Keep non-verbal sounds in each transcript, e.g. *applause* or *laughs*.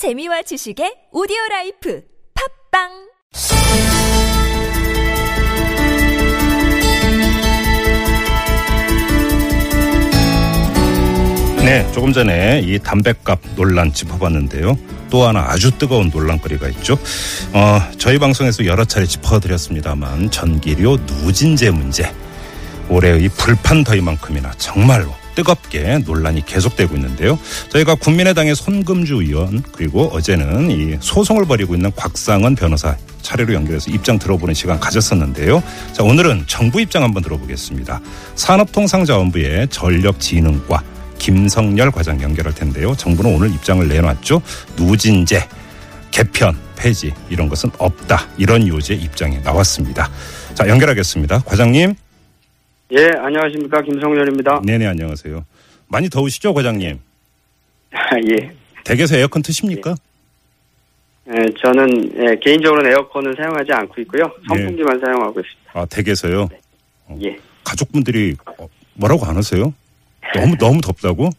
재미와 지식의 오디오 라이프 팟빵 네, 조금 전에 이 담배값 논란 짚어봤는데요. 또 하나 아주 뜨거운 논란거리가 있죠. 어, 저희 방송에서 여러 차례 짚어드렸습니다만 전기료 누진제 문제. 올해의 불볕더위만큼이나 정말로 뜨겁게 논란이 계속되고 있는데요. 저희가 국민의당의 손금주 의원 그리고 어제는 이 소송을 벌이고 있는 곽상은 변호사 차례로 연결해서 입장 들어보는 시간 가졌었는데요. 자, 오늘은 정부 입장 한번 들어보겠습니다. 산업통상자원부의 전력진흥과 김성열 과장 연결할 텐데요. 정부는 오늘 입장을 내놨죠. 누진제, 개편, 폐지 이런 것은 없다. 이런 요지의 입장이 나왔습니다. 자, 연결하겠습니다. 과장님. 예, 안녕하십니까. 김성렬입니다. 네네, 안녕하세요. 많이 더우시죠, 과장님? *laughs* 예. 댁에서 에어컨 트십니까? 예, 저는 예, 개인적으로는 에어컨은 사용하지 않고 있고요. 선풍기만 사용하고 있습니다. 아, 댁에서요? 예. 가족분들이 어, 뭐라고 안 하세요? 너무, 너무 덥다고?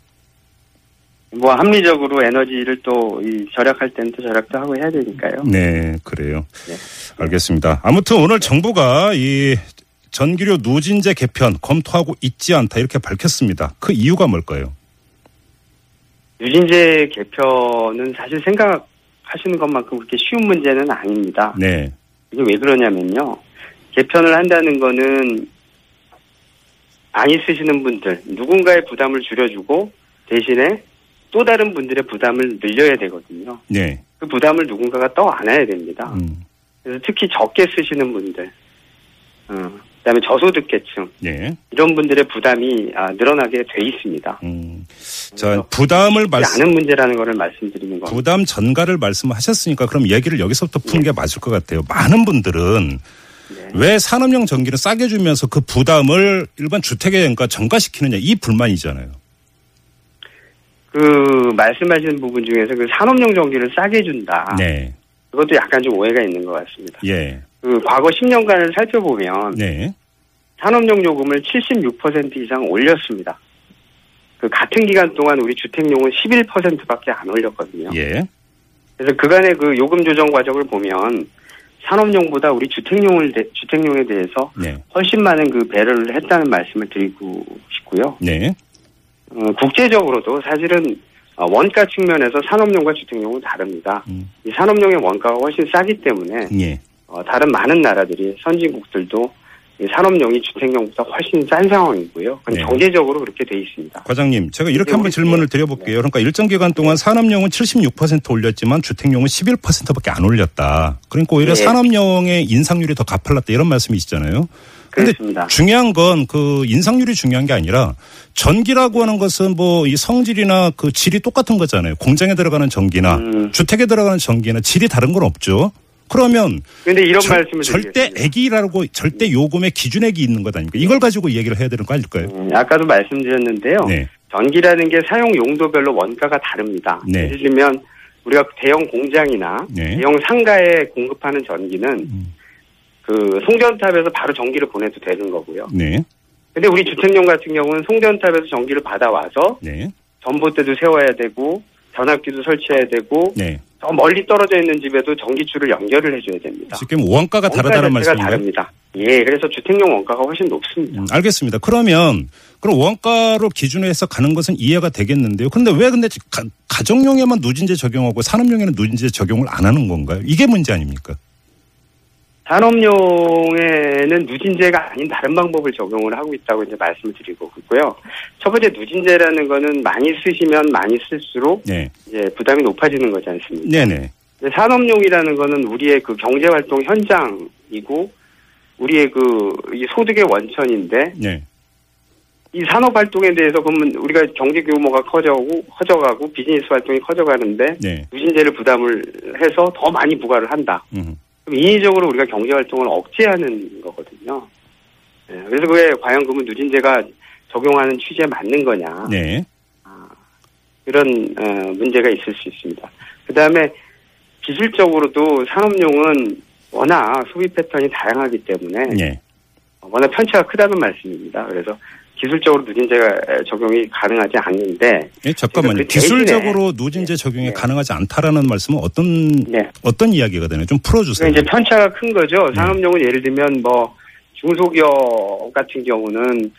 뭐 합리적으로 에너지를 또이 절약할 때는 또 절약도 하고 해야 되니까요. 네, 그래요. 네. 알겠습니다. 아무튼 오늘 정부가 이 전기료 누진제 개편 검토하고 있지 않다 이렇게 밝혔습니다. 그 이유가 뭘까요? 유진제 개편은 사실 생각하시는 것만큼 그렇게 쉬운 문제는 아닙니다. 네. 이게 왜 그러냐면요. 개편을 한다는 거는 많이 쓰시는 분들, 누군가의 부담을 줄여주고 대신에 또 다른 분들의 부담을 늘려야 되거든요. 네. 그 부담을 누군가가 떠 안아야 됩니다. 음, 그래서 특히 적게 쓰시는 분들, 어, 그다음에 저소득계층 네. 이런 분들의 부담이 아, 늘어나게 돼 있습니다. 음. 자, 부담을 말씀, 않은 문제라는 것을 말씀드리는 겁니다. 부담 전가를 말씀하셨으니까 그럼 얘기를 여기서부터 푸는 게 맞을 것 같아요. 많은 분들은 네. 왜 산업용 전기를 싸게 주면서 그 부담을 일반 주택에니까 전가시키느냐 이 불만이잖아요. 그 말씀하시는 부분 중에서 그 산업용 전기를 싸게 준다. 네. 그것도 약간 좀 오해가 있는 것 같습니다. 예. 그 과거 10년간을 살펴보면 네. 산업용 요금을 76% 이상 올렸습니다. 그 같은 기간 동안 우리 주택용은 11%밖에 안 올렸거든요. 예. 그래서 그간의 그 요금 조정 과정을 보면 산업용보다 우리 주택용을 대- 주택용에 대해서 네. 훨씬 많은 그 배려를 했다는 말씀을 드리고 싶고요. 네. 어, 국제적으로도 사실은 어, 원가 측면에서 산업용과 주택용은 다릅니다. 음. 이 산업용의 원가가 훨씬 싸기 때문에 예. 어, 다른 많은 나라들이 선진국들도 이 산업용이 주택용보다 훨씬 싼 상황이고요. 네. 경제적으로 그렇게 돼 있습니다. 과장님, 제가 이렇게 네, 한번 우리- 질문을 네. 드려볼게요. 그러니까 일정 기간 동안 산업용은 76% 올렸지만 주택용은 11%밖에 안 올렸다. 그러니까 오히려 네. 산업용의 인상률이 더 가팔랐다 이런 말씀이시잖아요. 근데 그렇습니다. 중요한 건 그 인상률이 중요한 게 아니라 전기라고 하는 것은 뭐 이 성질이나 그 질이 똑같은 거잖아요. 공장에 들어가는 전기나 음. 주택에 들어가는 전기나 질이 다른 건 없죠. 그러면 그런데 이런 절- 말씀을 절대. 액이라고 절대 요금의 기준액이 있는 것 아닙니까? 이걸 가지고 얘기를 해야 되는 거 아닐까요? 음, 아까도 말씀드렸는데요. 네. 전기라는 게 사용 용도별로 원가가 다릅니다. 네. 예를 들면 우리가 대형 공장이나 네. 대형 상가에 공급하는 전기는 음. 그 송전탑에서 바로 전기를 보내도 되는 거고요. 네. 근데 우리 주택용 같은 경우는 송전탑에서 전기를 받아와서 네. 전봇대도 세워야 되고 전압기도 설치해야 되고 네. 저 멀리 떨어져 있는 집에도 전기줄을 연결을 해줘야 됩니다. 지금 원가가 원가 다르다는 자체가 말씀인가요? 다릅니다. 예, 그래서 주택용 원가가 훨씬 높습니다. 음, 알겠습니다. 그러면 그럼 원가로 기준으로 해서 가는 것은 이해가 되겠는데요. 그런데 왜 근데 가, 가정용에만 누진제 적용하고 산업용에는 누진제 적용을 안 하는 건가요? 이게 문제 아닙니까? 산업용에는 누진제가 아닌 다른 방법을 적용을 하고 있다고 이제 말씀을 드리고 있고요. 첫 번째 누진제라는 거는 많이 쓰시면 많이 쓸수록 네. 이제 부담이 높아지는 거지 않습니까? 네네. 근데 산업용이라는 거는 우리의 그 경제 활동 현장이고 우리의 그 이 소득의 원천인데 네. 이 산업 활동에 대해서 그러면 우리가 경제 규모가 커져가고 커져가고 비즈니스 활동이 커져가는데 네. 누진제를 부담을 해서 더 많이 부과를 한다. 음. 그럼 인위적으로 우리가 경제 활동을 억제하는 거거든요. 예, 그래서 그게 과연 그러면 누진제가 적용하는 취지에 맞는 거냐 네. 이런 어, 문제가 있을 수 있습니다. 그 다음에 기술적으로도 산업용은 워낙 소비 패턴이 다양하기 때문에 네. 워낙 편차가 크다는 말씀입니다. 그래서 기술적으로 누진제가 적용이 가능하지 않는데 예, 잠깐만요. 그 기술적으로 누진제 적용이 네. 가능하지 않다라는 말씀은 어떤 네. 어떤 이야기가 되나요? 좀 풀어주세요. 그러니까 이제 편차가 큰 거죠. 네. 상업용은 예를 들면 뭐 중소기업 같은 경우는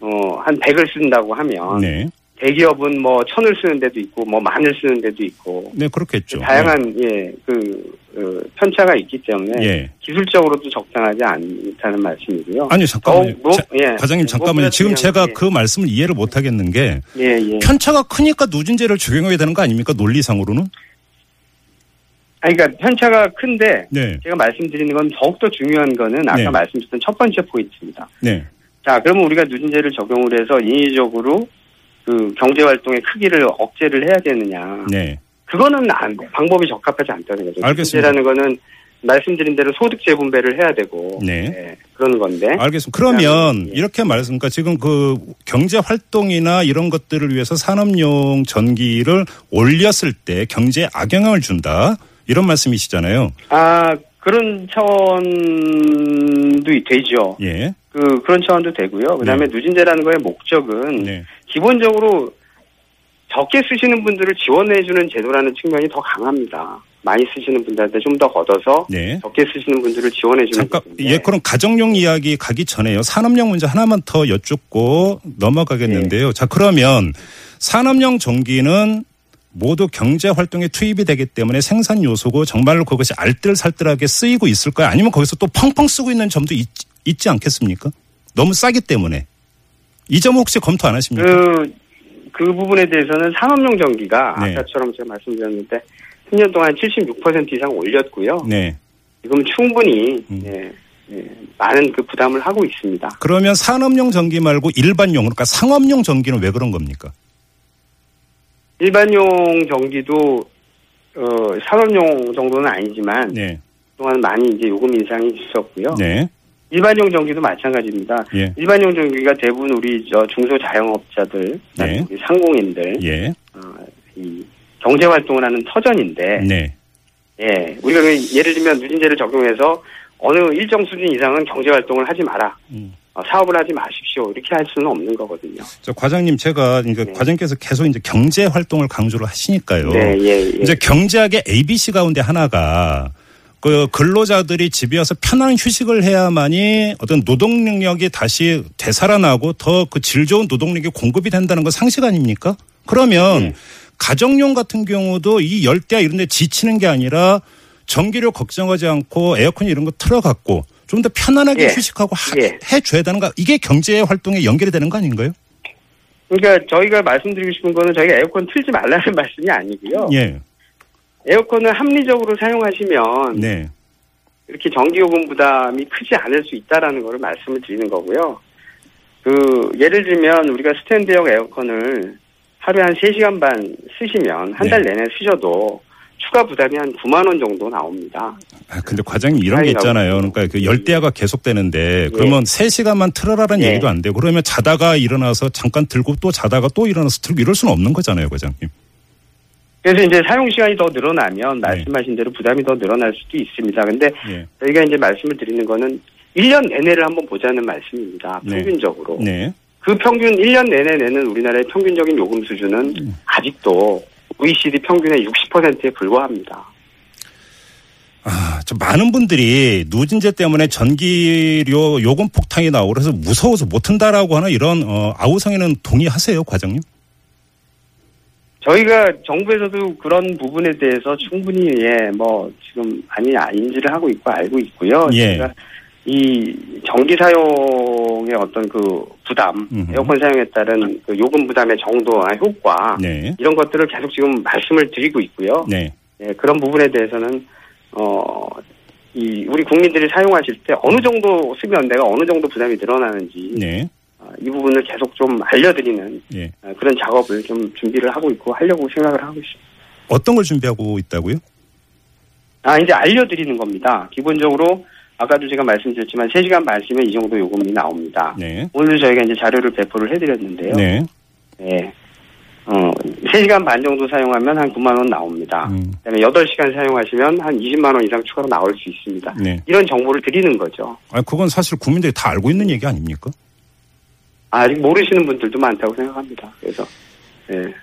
어한 100을 쓴다고 하면 네, 대기업은 뭐 천을 쓰는 데도 있고 뭐 만을 쓰는 데도 있고 네 그렇겠죠. 다양한 예그 그 편차가 있기 때문에 예. 기술적으로도 적당하지 않다는 말씀이고요. 아니 잠깐만요. 뭐- 자, 예. 과장님 잠깐만요. 지금 제가 게- 그 말씀을 이해를 못 하겠는 게 예, 예. 편차가 크니까 누진제를 적용해야 되는 거 아닙니까? 논리상으로는? 아니, 그러니까 편차가 큰데 네, 제가 말씀드리는 건 더욱더 중요한 거는 아까 네. 말씀드렸던 첫 번째 포인트입니다. 네, 자, 그러면 우리가 누진제를 적용을 해서 인위적으로 그 경제 활동의 크기를 억제를 해야 되느냐? 네. 그거는 안, 방법이 적합하지 않다는 거죠. 알겠습니다. 누진제라는 거는 말씀드린 대로 소득 재분배를 해야 되고 네. 예, 그런 건데. 알겠습니다. 그러면 예. 이렇게 말씀니까 지금 그 경제 활동이나 이런 것들을 위해서 산업용 전기를 올렸을 때 경제에 악영향을 준다 이런 말씀이시잖아요. 아 그런 차원도 되죠. 예, 그 그런 차원도 되고요. 그다음에 누진제라는 거의 목적은 네, 기본적으로 적게 쓰시는 분들을 지원해주는 제도라는 측면이 더 강합니다. 많이 쓰시는 분들한테 좀 더 걷어서 네. 적게 쓰시는 분들을 지원해주는 잠깐, 제도인데 예, 그럼 가정용 이야기 가기 전에요. 산업용 문제 하나만 더 여쭙고 넘어가겠는데요. 자, 그러면 산업용 전기는 모두 경제 활동에 투입이 되기 때문에 생산 요소고 정말로 그것이 알뜰살뜰하게 쓰이고 있을까요? 아니면 거기서 또 펑펑 쓰고 있는 점도 있, 있지 않겠습니까? 너무 싸기 때문에. 이 점은 혹시 검토 안 하십니까? 그, 그 부분에 대해서는 산업용 전기가 네. 아까처럼 제가 말씀드렸는데 10년 동안 76% 이상 올렸고요. 네. 지금 충분히 음. 예, 예, 많은 그 부담을 하고 있습니다. 그러면 산업용 전기 말고 일반용, 그러니까 상업용 전기는 왜 그런 겁니까? 일반용 전기도 어, 산업용 정도는 아니지만 네. 그동안 많이 이제 요금 인상이 있었고요. 네. 일반용 전기도 마찬가지입니다. 예. 일반용 전기가 대부분 우리 저 중소자영업자들, 네. 우리 상공인들, 예. 어, 이 경제 활동을 하는 터전인데, 네. 예, 우리가 그 예를 들면 누진제를 적용해서 어느 일정 수준 이상은 경제 활동을 하지 마라, 음. 어, 사업을 하지 마십시오 이렇게 할 수는 없는 거거든요. 저 과장님 제가 이제 네. 과장께서 계속 이제 경제 활동을 강조를 하시니까요. 네, 예, 예. 이제 경제학의 ABC 가운데 하나가 그 근로자들이 집에 와서 편한 휴식을 해야만이 어떤 노동 능력이 다시 되살아나고 더 그 질 좋은 노동 력이 공급이 된다는 건 상식 아닙니까? 그러면 네. 가정용 같은 경우도 이 열대야 이런 데 지치는 게 아니라 전기료 걱정하지 않고 에어컨 이런 거 틀어갖고 좀 더 편안하게 예. 휴식하고 하- 예. 해줘야 되는 거 이게 경제 활동에 연결이 되는 거 아닌가요? 그러니까 저희가 말씀드리고 싶은 거는 저희가 에어컨 틀지 말라는 *laughs* 말씀이 아니고요. 예. 에어컨을 합리적으로 사용하시면 네. 이렇게 전기요금 부담이 크지 않을 수 있다라는 거를 말씀을 드리는 거고요. 그 예를 들면 우리가 스탠드형 에어컨을 하루에 한 3시간 반 쓰시면 한달 네. 내내 쓰셔도 추가 부담이 한 9만 원 정도 나옵니다. 아, 근데 과장님 이런 게 있잖아요. 그러니까 그 열대야가 계속되는데 그러면 세시간만 틀어라는 예. 얘기도 안 되고 그러면 자다가 일어나서 잠깐 들고 또 자다가 또 일어나서 들고 이럴 수는 없는 거잖아요, 과장님. 그래서 이제 사용 시간이 더 늘어나면 네. 말씀하신 대로 부담이 더 늘어날 수도 있습니다. 근데 예. 저희가 이제 말씀을 드리는 거는 1년 내내를 한번 보자는 말씀입니다. 네. 평균적으로. 네. 그 평균 1년 내내 내는 우리나라의 평균적인 요금 수준은 음. 아직도 OECD 평균의 60%에 불과합니다. 아, 저 많은 분들이 누진제 때문에 전기료 요금 폭탄이 나오고 그래서 무서워서 못 튼다라고 하는 이런 어, 아우성에는 동의하세요, 과장님? 저희가 정부에서도 그런 부분에 대해서 충분히 예, 뭐 지금 많이 인지를 하고 있고 알고 있고요. 예. 저희가 이 전기 사용의 어떤 그 부담, 음흠. 에어컨 사용에 따른 그 요금 부담의 정도와 효과 네. 이런 것들을 계속 지금 말씀을 드리고 있고요. 네. 예, 그런 부분에 대해서는 어, 이 우리 국민들이 사용하실 때 어느 정도 쓰면 내가 어느 정도 부담이 늘어나는지 네. 어, 이 부분을 계속 좀 알려드리는 예. 어, 그런 작업을 좀 준비를 하고 있고 하려고 생각을 하고 있습니다. 어떤 걸 준비하고 있다고요? 아 이제 알려드리는 겁니다. 기본적으로 아까도 제가 말씀드렸지만 3시간 반 쓰면 이 정도 요금이 나옵니다. 네. 오늘도 저희가 이제 자료를 배포를 해드렸는데요. 네. 예. 어, 3시간 반 정도 사용하면 한 9만 원 나옵니다. 음. 그다음에 8시간 사용하시면 한 20만 원 이상 추가로 나올 수 있습니다. 네. 이런 정보를 드리는 거죠. 아, 그건 사실 국민들이 다 알고 있는 얘기 아닙니까? 아직 모르시는 분들도 많다고 생각합니다. 그래서 예,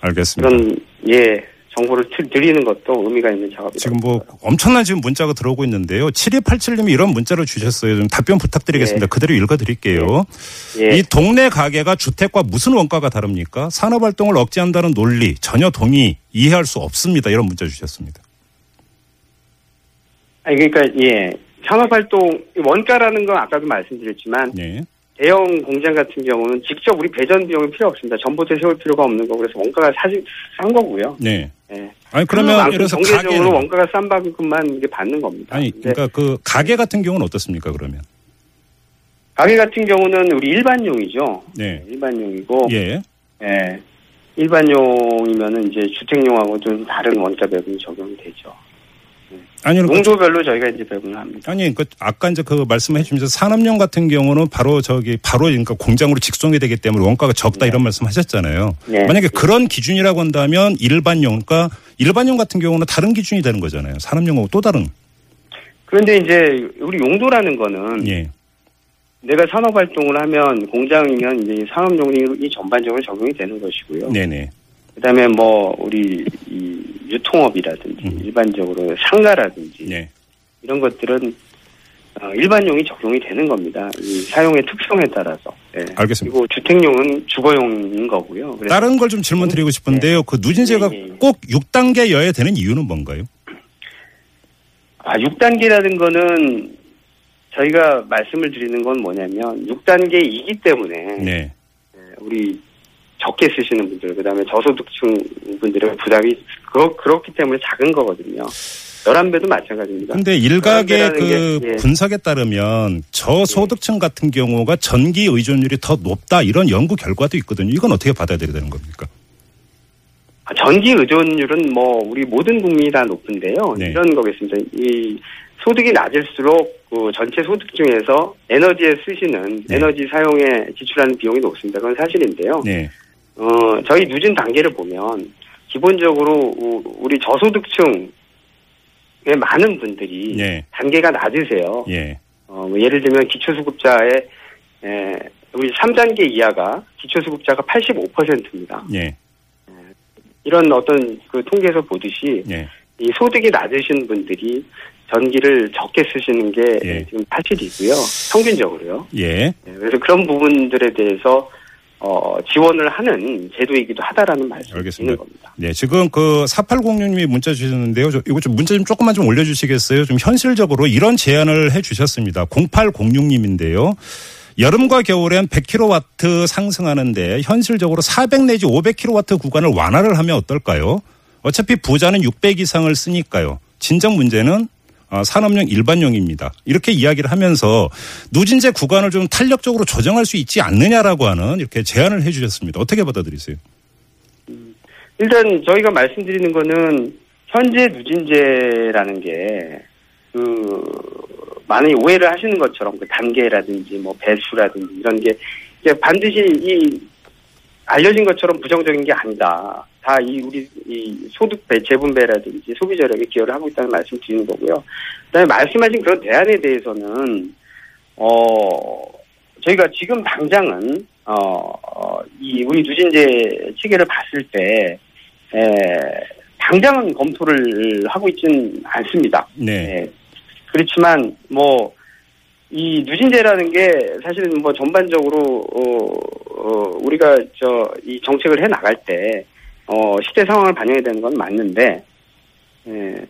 알겠습니다. 그런 예 정보를 드- 드리는 것도 의미가 있는 작업이다. 지금 뭐 엄청난 지금 문자가 들어오고 있는데요. 7287님이 이런 문자를 주셨어요. 좀 답변 부탁드리겠습니다. 예. 그대로 읽어드릴게요. 예. 이 동네 가게가 주택과 무슨 원가가 다릅니까? 산업활동을 억제한다는 논리 전혀 동의 이해할 수 없습니다. 이런 문자 주셨습니다. 아니 그러니까 예 산업활동 원가라는 건 아까도 말씀드렸지만 네. 대형 공장 같은 경우는 직접 우리 배전 비용이 필요 없습니다. 전부터 세울 필요가 없는 거 그래서 원가가 사실 싼 거고요. 네. 예. 아니 그러면 예를 들어서 가게는 원가가 싼 만큼만 이게 받는 겁니다. 아니 그러니까 그 가게 같은 경우는 어떻습니까? 그러면 가게 같은 경우는 우리 일반용이죠. 네. 일반용이고 예. 예. 일반용이면은 이제 주택용하고 좀 다른 원가 배분이 적용이 되죠. 아니 그러니까 용도별로 저희가 이제 배분을 합니다. 아니, 그 아까 이제 그 말씀해 주면서 산업용 같은 경우는 바로 저기 바로 그러니까 공장으로 직송이 되기 때문에 원가가 적다 네. 이런 말씀 하셨잖아요. 네. 만약에 그런 기준이라고 한다면 일반용, 그러니까 일반용 같은 경우는 다른 기준이 되는 거잖아요. 산업용하고 또 다른. 그런데 이제 우리 용도라는 거는 예. 내가 산업 활동을 하면 공장이면 이제 산업용이 전반적으로 적용이 되는 것이고요. 네네. 그다음에 뭐 우리 이 유통업이라든지 음. 일반적으로 상가라든지 네. 이런 것들은 어, 일반용이 적용이 되는 겁니다. 이 사용의 특성에 따라서. 예. 알겠습니다. 그리고 주택용은 주거용인 거고요. 다른 걸 좀 질문 드리고 싶은데요. 그 누진제가 예, 예. 꼭 6단계여야 되는 이유는 뭔가요? 아, 6단계라는 거는 저희가 말씀을 드리는 건 뭐냐면 6단계이기 때문에 네. 예, 우리 적게 쓰시는 분들 그 다음에 저소득층 분들의 부담이 그렇, 그렇기 때문에 작은 거거든요. 11배도 마찬가지입니다. 근데 일각의 그 게, 예. 분석에 따르면 저소득층 같은 경우가 전기 의존율이 더 높다 이런 연구 결과도 있거든요. 이건 어떻게 받아들여야 되는 겁니까? 아, 전기 의존율은 뭐 우리 모든 국민이 다 높은데요. 네. 이런 거겠습니다. 이 소득이 낮을수록 그 전체 소득 중에서 에너지에 쓰시는 네. 에너지 사용에 지출하는 비용이 높습니다. 그건 사실인데요. 네. 어, 저희 누진 단계를 보면 기본적으로 우- 우리 저소득층의 많은 분들이 네. 단계가 낮으세요. 예. 어, 뭐 예를 들면 기초수급자의 에, 우리 3단계 이하가 기초수급자가 85%입니다. 예. 이런 어떤 그 통계에서 보듯이 예. 이 소득이 낮으신 분들이 전기를 적게 쓰시는 게 예. 지금 사실이고요. 평균적으로요. 예. 네, 그래서 그런 부분들에 대해서 어, 지원을 하는 제도이기도 하다라는 말씀을 알겠습니다. 겁니다. 네, 지금 그 4806님이 문자 주셨는데요. 저 이거 좀 문자 좀 조금만 좀 올려주시겠어요? 좀 현실적으로 이런 제안을 해 주셨습니다. 0806님인데요. 여름과 겨울엔 100kW 상승하는데 현실적으로 400 내지 500kW 구간을 완화를 하면 어떨까요? 어차피 부자는 600 이상을 쓰니까요. 진정 문제는 어, 산업용 일반용입니다. 이렇게 이야기를 하면서 누진제 구간을 좀 탄력적으로 조정할 수 있지 않느냐라고 하는 이렇게 제안을 해 주셨습니다. 어떻게 받아들이세요? 일단 저희가 말씀드리는 거는 현재 누진제라는 게 그 많이 오해를 하시는 것처럼 그 단계라든지 뭐 배수라든지 이런 게 반드시 이 알려진 것처럼 부정적인 게 아니다. 다 이 우리 이 소득 배 재분배라든지 소비 절약에 기여를 하고 있다는 말씀 드리는 거고요. 그다음에 말씀하신 그런 대안에 대해서는 어 저희가 지금 당장은 어이 우리 누진제 체계를 봤을 때 에, 당장은 검토를 하고 있지는 않습니다. 네. 예. 그렇지만 뭐 이 누진제라는 게 사실은 뭐 전반적으로 어, 어 우리가 저 이 정책을 해 나갈 때 어, 시대 상황을 반영해야 되는 건 맞는데 예.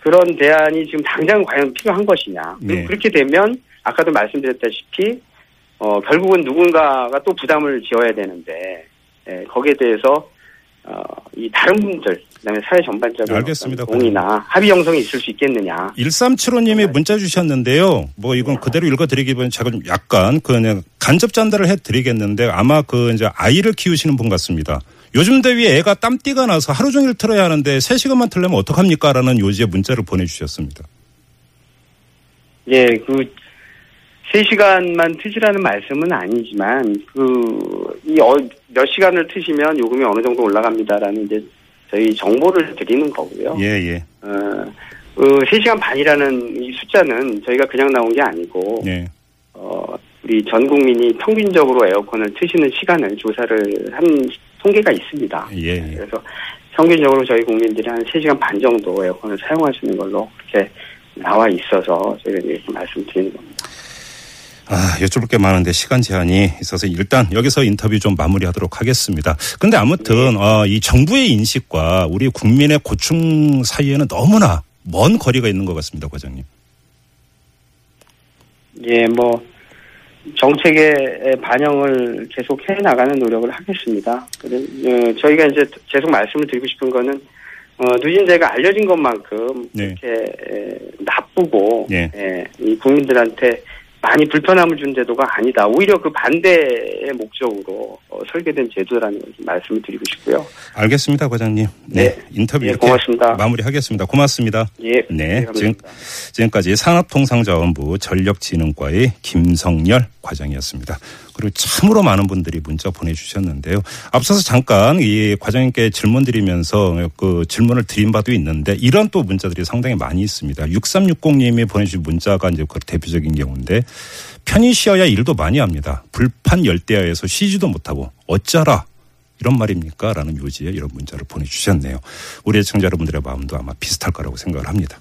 그런 대안이 지금 당장 과연 필요한 것이냐. 네. 그렇게 되면 아까도 말씀드렸다시피 어, 결국은 누군가가 또 부담을 지어야 되는데 예, 거기에 대해서 어, 이 다른 분들 그다음에 사회 전반적인 알겠습니다. 공이나 합의 형성이 있을 수 있겠느냐. 1375님이 문자 주셨는데요. 뭐 이건 그대로 읽어드리기보다는 제가 좀 약간 그냥 간접 전달을 해드리겠는데 아마 그 이제 아이를 키우시는 분 같습니다. 요즘 대위에 애가 땀띠가 나서 하루 종일 틀어야 하는데 3시간만 틀려면 어떡합니까? 라는 요지의 문자를 보내주셨습니다. 예, 그, 3시간만 트시라는 말씀은 아니지만, 그, 이, 어, 몇 시간을 트시면 요금이 어느 정도 올라갑니다라는 이제 저희 정보를 드리는 거고요. 예, 예. 어, 그 3시간 반이라는 이 숫자는 저희가 그냥 나온 게 아니고, 네. 어, 우리 전 국민이 평균적으로 에어컨을 트시는 시간을 조사를 한 통계가 있습니다. 예, 예. 그래서 평균적으로 저희 국민들이 한 3시간 반 정도 에어컨을 사용하시는 걸로 그렇게 나와 있어서 저희가 이렇게 말씀드리는 겁니다. 아, 여쭤볼 게 많은데 시간 제한이 있어서 일단 여기서 인터뷰 좀 마무리하도록 하겠습니다. 근데 아무튼 네. 어, 이 정부의 인식과 우리 국민의 고충 사이에는 너무나 먼 거리가 있는 것 같습니다, 과장님. 예, 뭐 정책의 반영을 계속 해 나가는 노력을 하겠습니다. 그래, 어, 저희가 이제 계속 말씀을 드리고 싶은 거는 어, 누진제가 알려진 것만큼 네. 이렇게 에, 나쁘고 예. 예, 이 국민들한테 많이 불편함을 준 제도가 아니다. 오히려 그 반대의 목적으로 어, 설계된 제도라는 걸좀 말씀을 드리고 싶고요. 알겠습니다, 과장님. 네, 네. 인터뷰 예, 이렇게 고맙습니다. 마무리하겠습니다. 고맙습니다. 예, 네, 감사합니다. 지금, 지금까지 산업통상자원부 전력진흥과의 김성열 과장이었습니다. 그리고 참으로 많은 분들이 문자 보내주셨는데요. 앞서서 잠깐 이 과장님께 질문 드리면서 그 질문을 드린 바도 있는데 이런 또 문자들이 상당히 많이 있습니다. 6360님이 보내주신 문자가 이제 그 대표적인 경우인데 편히 쉬어야 일도 많이 합니다. 불판 열대야에서 쉬지도 못하고 어쩌라 이런 말입니까? 라는 요지에 이런 문자를 보내주셨네요. 우리 애청자 여러분들의 마음도 아마 비슷할 거라고 생각을 합니다.